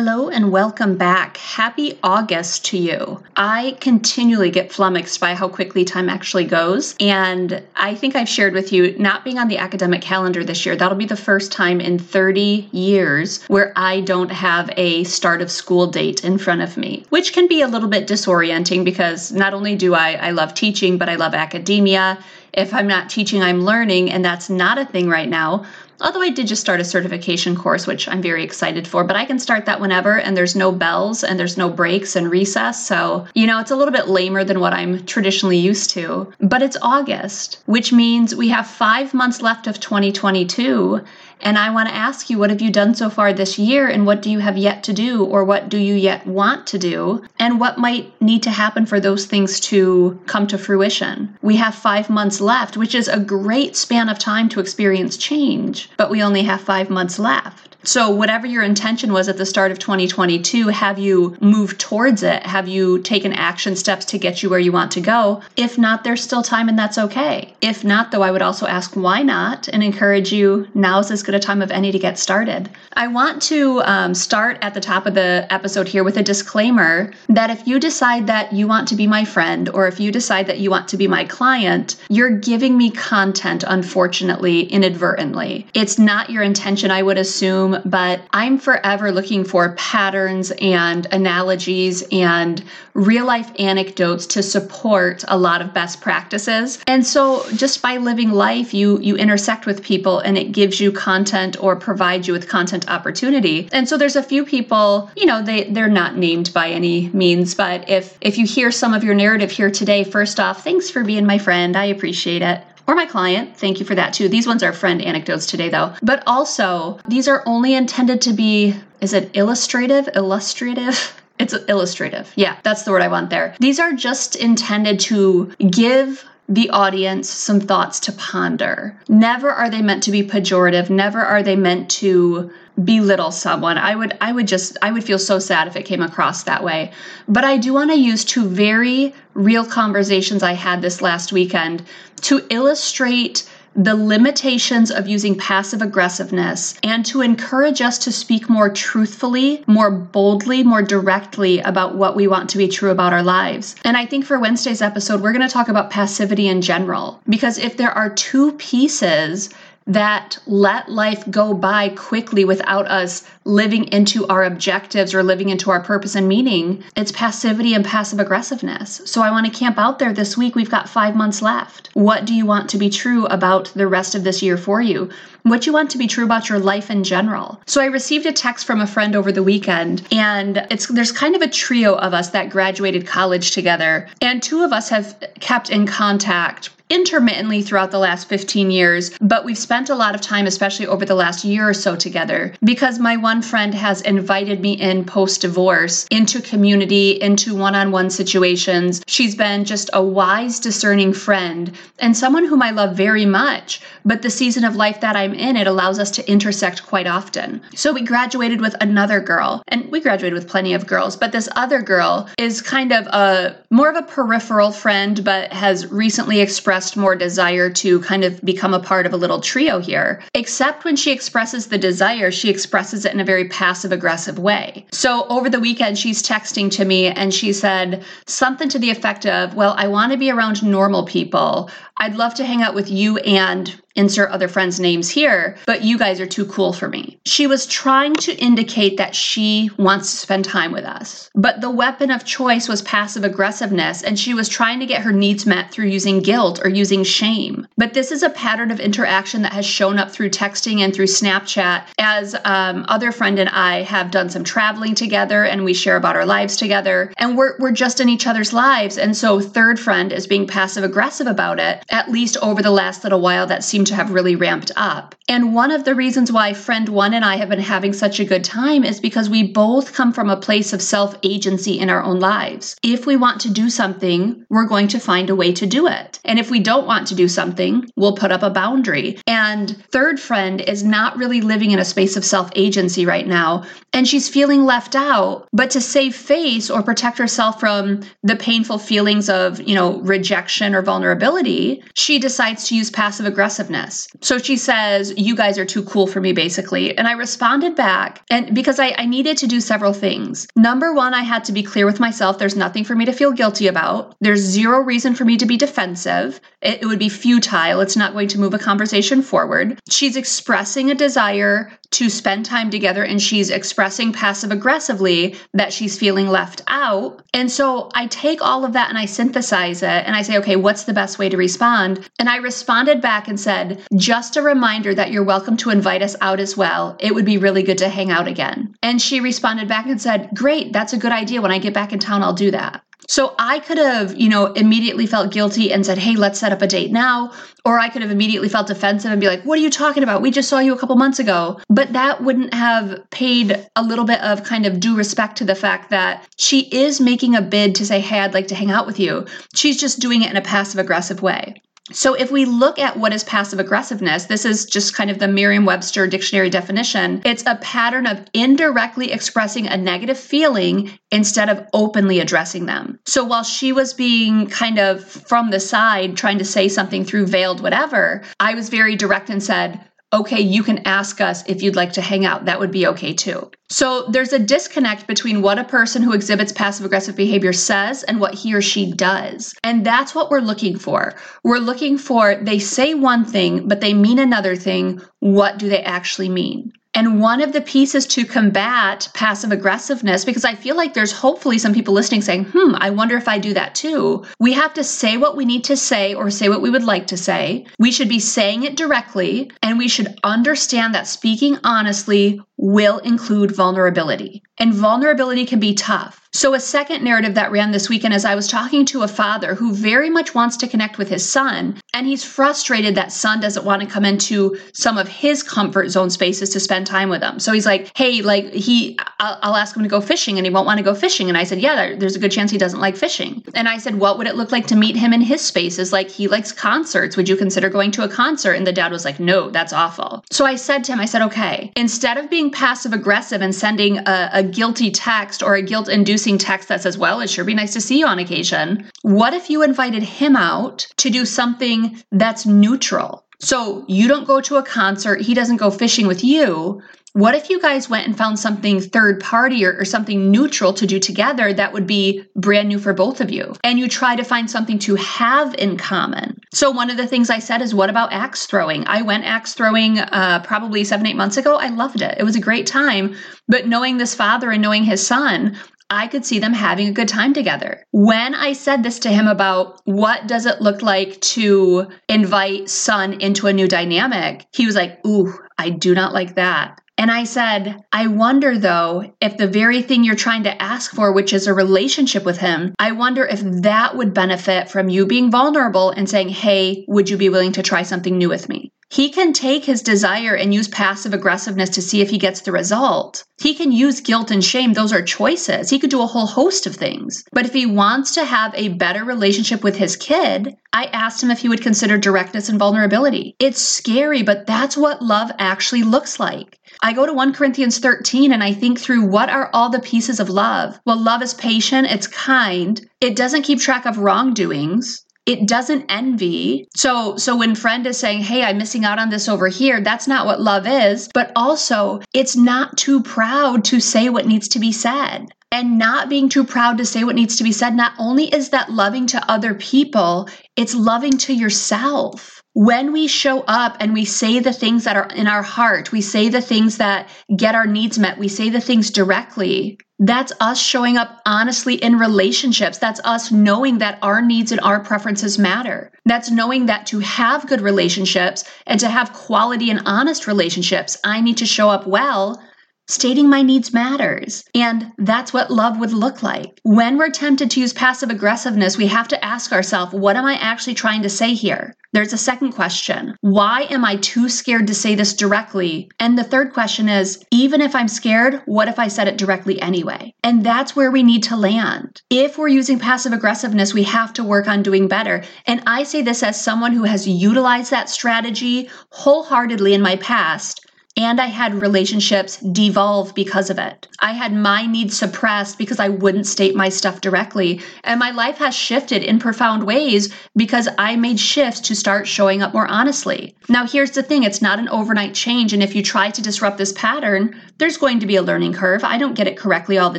Hello and welcome back. Happy August to you. I continually get flummoxed by how quickly time actually goes. And I think I've shared with you not being on the academic calendar this year, that'll be the first time in 30 years where I don't have a start of school date in front of me, which can be a little bit disorienting because not only do I, I love teaching, but I love academia. If I'm not teaching, I'm learning, and that's not a thing right now. Although I did just start a certification course, which I'm very excited for, but I can start that whenever and there's no bells and there's no breaks and recess. So, you know, it's a little bit lamer than what I'm traditionally used to. But it's August, which means we have five months left of 2022. And I want to ask you, what have you done so far this year? And what do you have yet to do? Or what do you yet want to do? And what might need to happen for those things to come to fruition? We have five months left, which is a great span of time to experience change, but we only have five months left. So, whatever your intention was at the start of 2022, have you moved towards it? Have you taken action steps to get you where you want to go? If not, there's still time and that's okay. If not, though, I would also ask why not and encourage you now's as good a time of any to get started. I want to um, start at the top of the episode here with a disclaimer that if you decide that you want to be my friend or if you decide that you want to be my client, you're giving me content, unfortunately, inadvertently. It's not your intention, I would assume but I'm forever looking for patterns and analogies and real life anecdotes to support a lot of best practices. And so just by living life, you you intersect with people and it gives you content or provides you with content opportunity. And so there's a few people, you know, they they're not named by any means, but if if you hear some of your narrative here today, first off, thanks for being my friend. I appreciate it or my client. Thank you for that too. These ones are friend anecdotes today though. But also, these are only intended to be is it illustrative, illustrative? It's illustrative. Yeah, that's the word I want there. These are just intended to give the audience some thoughts to ponder. Never are they meant to be pejorative, never are they meant to belittle someone. I would I would just I would feel so sad if it came across that way. But I do want to use two very real conversations I had this last weekend to illustrate the limitations of using passive aggressiveness and to encourage us to speak more truthfully, more boldly, more directly about what we want to be true about our lives. And I think for Wednesday's episode, we're going to talk about passivity in general. Because if there are two pieces that let life go by quickly without us living into our objectives or living into our purpose and meaning. It's passivity and passive aggressiveness. So I want to camp out there this week. We've got five months left. What do you want to be true about the rest of this year for you? What you want to be true about your life in general. So I received a text from a friend over the weekend, and it's there's kind of a trio of us that graduated college together, and two of us have kept in contact intermittently throughout the last 15 years, but we've spent a lot of time, especially over the last year or so together, because my one friend has invited me in post divorce into community, into one on one situations. She's been just a wise, discerning friend and someone whom I love very much. But the season of life that I'm in, it allows us to intersect quite often. So we graduated with another girl, and we graduated with plenty of girls, but this other girl is kind of a more of a peripheral friend, but has recently expressed expressed more desire to kind of become a part of a little trio here. Except when she expresses the desire, she expresses it in a very passive aggressive way. So over the weekend, she's texting to me and she said something to the effect of, Well, I want to be around normal people. I'd love to hang out with you and insert other friends' names here, but you guys are too cool for me. She was trying to indicate that she wants to spend time with us, but the weapon of choice was passive aggressiveness, and she was trying to get her needs met through using guilt or using shame. But this is a pattern of interaction that has shown up through texting and through Snapchat as um, other friend and I have done some traveling together and we share about our lives together and we're, we're just in each other's lives. And so third friend is being passive aggressive about it at least over the last little while, that seem to have really ramped up. And one of the reasons why friend one and I have been having such a good time is because we both come from a place of self agency in our own lives. If we want to do something, we're going to find a way to do it. And if we don't want to do something, we'll put up a boundary. And third friend is not really living in a space of self agency right now. And she's feeling left out. But to save face or protect herself from the painful feelings of, you know, rejection or vulnerability, she decides to use passive aggressiveness. So she says, You guys are too cool for me, basically. And I responded back, and because I, I needed to do several things. Number one, I had to be clear with myself there's nothing for me to feel guilty about, there's zero reason for me to be defensive. It, it would be futile. It's not going to move a conversation forward. She's expressing a desire to spend time together and she's expressing passive aggressively that she's feeling left out. And so I take all of that and I synthesize it and I say, okay, what's the best way to respond? And I responded back and said, just a reminder that you're welcome to invite us out as well. It would be really good to hang out again. And she responded back and said, great, that's a good idea. When I get back in town, I'll do that. So I could have, you know, immediately felt guilty and said, hey, let's set up a date now. Or I could have immediately felt defensive and be like, what are you talking about? We just saw you a couple months ago. But that wouldn't have paid a little bit of kind of due respect to the fact that she is making a bid to say, hey, I'd like to hang out with you. She's just doing it in a passive aggressive way. So, if we look at what is passive aggressiveness, this is just kind of the Merriam Webster dictionary definition. It's a pattern of indirectly expressing a negative feeling instead of openly addressing them. So, while she was being kind of from the side trying to say something through veiled whatever, I was very direct and said, okay, you can ask us if you'd like to hang out. That would be okay too. So there's a disconnect between what a person who exhibits passive aggressive behavior says and what he or she does. And that's what we're looking for. We're looking for they say one thing, but they mean another thing. What do they actually mean? And one of the pieces to combat passive aggressiveness, because I feel like there's hopefully some people listening saying, hmm, I wonder if I do that too. We have to say what we need to say or say what we would like to say. We should be saying it directly, and we should understand that speaking honestly will include vulnerability. And vulnerability can be tough. So, a second narrative that ran this weekend is I was talking to a father who very much wants to connect with his son, and he's frustrated that son doesn't want to come into some of his comfort zone spaces to spend time with him. So he's like, "Hey, like he, I'll, I'll ask him to go fishing, and he won't want to go fishing." And I said, "Yeah, there's a good chance he doesn't like fishing." And I said, "What would it look like to meet him in his spaces? Like he likes concerts. Would you consider going to a concert?" And the dad was like, "No, that's awful." So I said to him, I said, "Okay, instead of being passive aggressive and sending a, a guilty text or a guilt inducing text that says, Well, it'd sure be nice to see you on occasion. What if you invited him out to do something that's neutral? So you don't go to a concert, he doesn't go fishing with you. What if you guys went and found something third party or, or, something neutral to do together that would be brand new for both of you? And you try to find something to have in common. So, one of the things I said is, what about axe throwing? I went axe throwing uh, probably seven, eight months ago. I loved it. It was a great time. But knowing this father and knowing his son, I could see them having a good time together. When I said this to him about what does it look like to invite son into a new dynamic, he was like, Ooh, I do not like that. And I said, I wonder though, if the very thing you're trying to ask for, which is a relationship with him, I wonder if that would benefit from you being vulnerable and saying, Hey, would you be willing to try something new with me? He can take his desire and use passive aggressiveness to see if he gets the result. He can use guilt and shame. Those are choices. He could do a whole host of things. But if he wants to have a better relationship with his kid, I asked him if he would consider directness and vulnerability. It's scary, but that's what love actually looks like. I go to 1 Corinthians 13 and I think through what are all the pieces of love? Well, love is patient, it's kind, it doesn't keep track of wrongdoings, it doesn't envy. So so when friend is saying, "Hey, I'm missing out on this over here," that's not what love is, but also it's not too proud to say what needs to be said. And not being too proud to say what needs to be said, not only is that loving to other people, it's loving to yourself. When we show up and we say the things that are in our heart, we say the things that get our needs met, we say the things directly, that's us showing up honestly in relationships. That's us knowing that our needs and our preferences matter. That's knowing that to have good relationships and to have quality and honest relationships, I need to show up well Stating my needs matters. And that's what love would look like. When we're tempted to use passive aggressiveness, we have to ask ourselves, what am I actually trying to say here? There's a second question. Why am I too scared to say this directly? And the third question is, even if I'm scared, what if I said it directly anyway? And that's where we need to land. If we're using passive aggressiveness, we have to work on doing better. And I say this as someone who has utilized that strategy wholeheartedly in my past and I had relationships devolve because of it. I had my needs suppressed because I wouldn't state my stuff directly. And my life has shifted in profound ways because I made shifts to start showing up more honestly. Now, here's the thing it's not an overnight change. And if you try to disrupt this pattern, there's going to be a learning curve. I don't get it correctly all the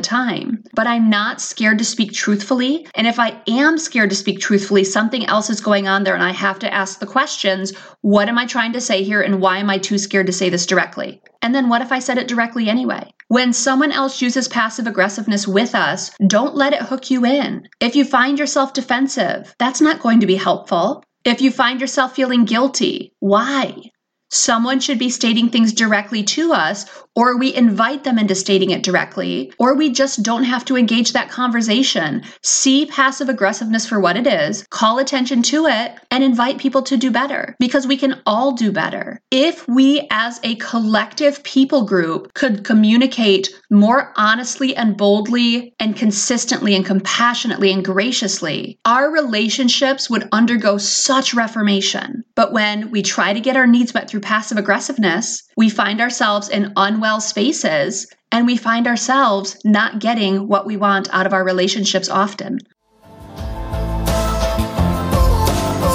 time, but I'm not scared to speak truthfully. And if I am scared to speak truthfully, something else is going on there. And I have to ask the questions what am I trying to say here? And why am I too scared to say this directly? Directly. And then what if I said it directly anyway? When someone else uses passive aggressiveness with us, don't let it hook you in. If you find yourself defensive, that's not going to be helpful. If you find yourself feeling guilty, why? Someone should be stating things directly to us, or we invite them into stating it directly, or we just don't have to engage that conversation. See passive aggressiveness for what it is, call attention to it, and invite people to do better because we can all do better. If we as a collective people group could communicate more honestly and boldly and consistently and compassionately and graciously, our relationships would undergo such reformation. But when we try to get our needs met through through passive aggressiveness, we find ourselves in unwell spaces and we find ourselves not getting what we want out of our relationships often.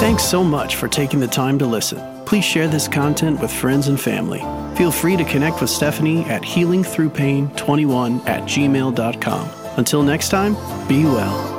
Thanks so much for taking the time to listen. Please share this content with friends and family. Feel free to connect with Stephanie at healingthroughpain21 at gmail.com. Until next time, be well.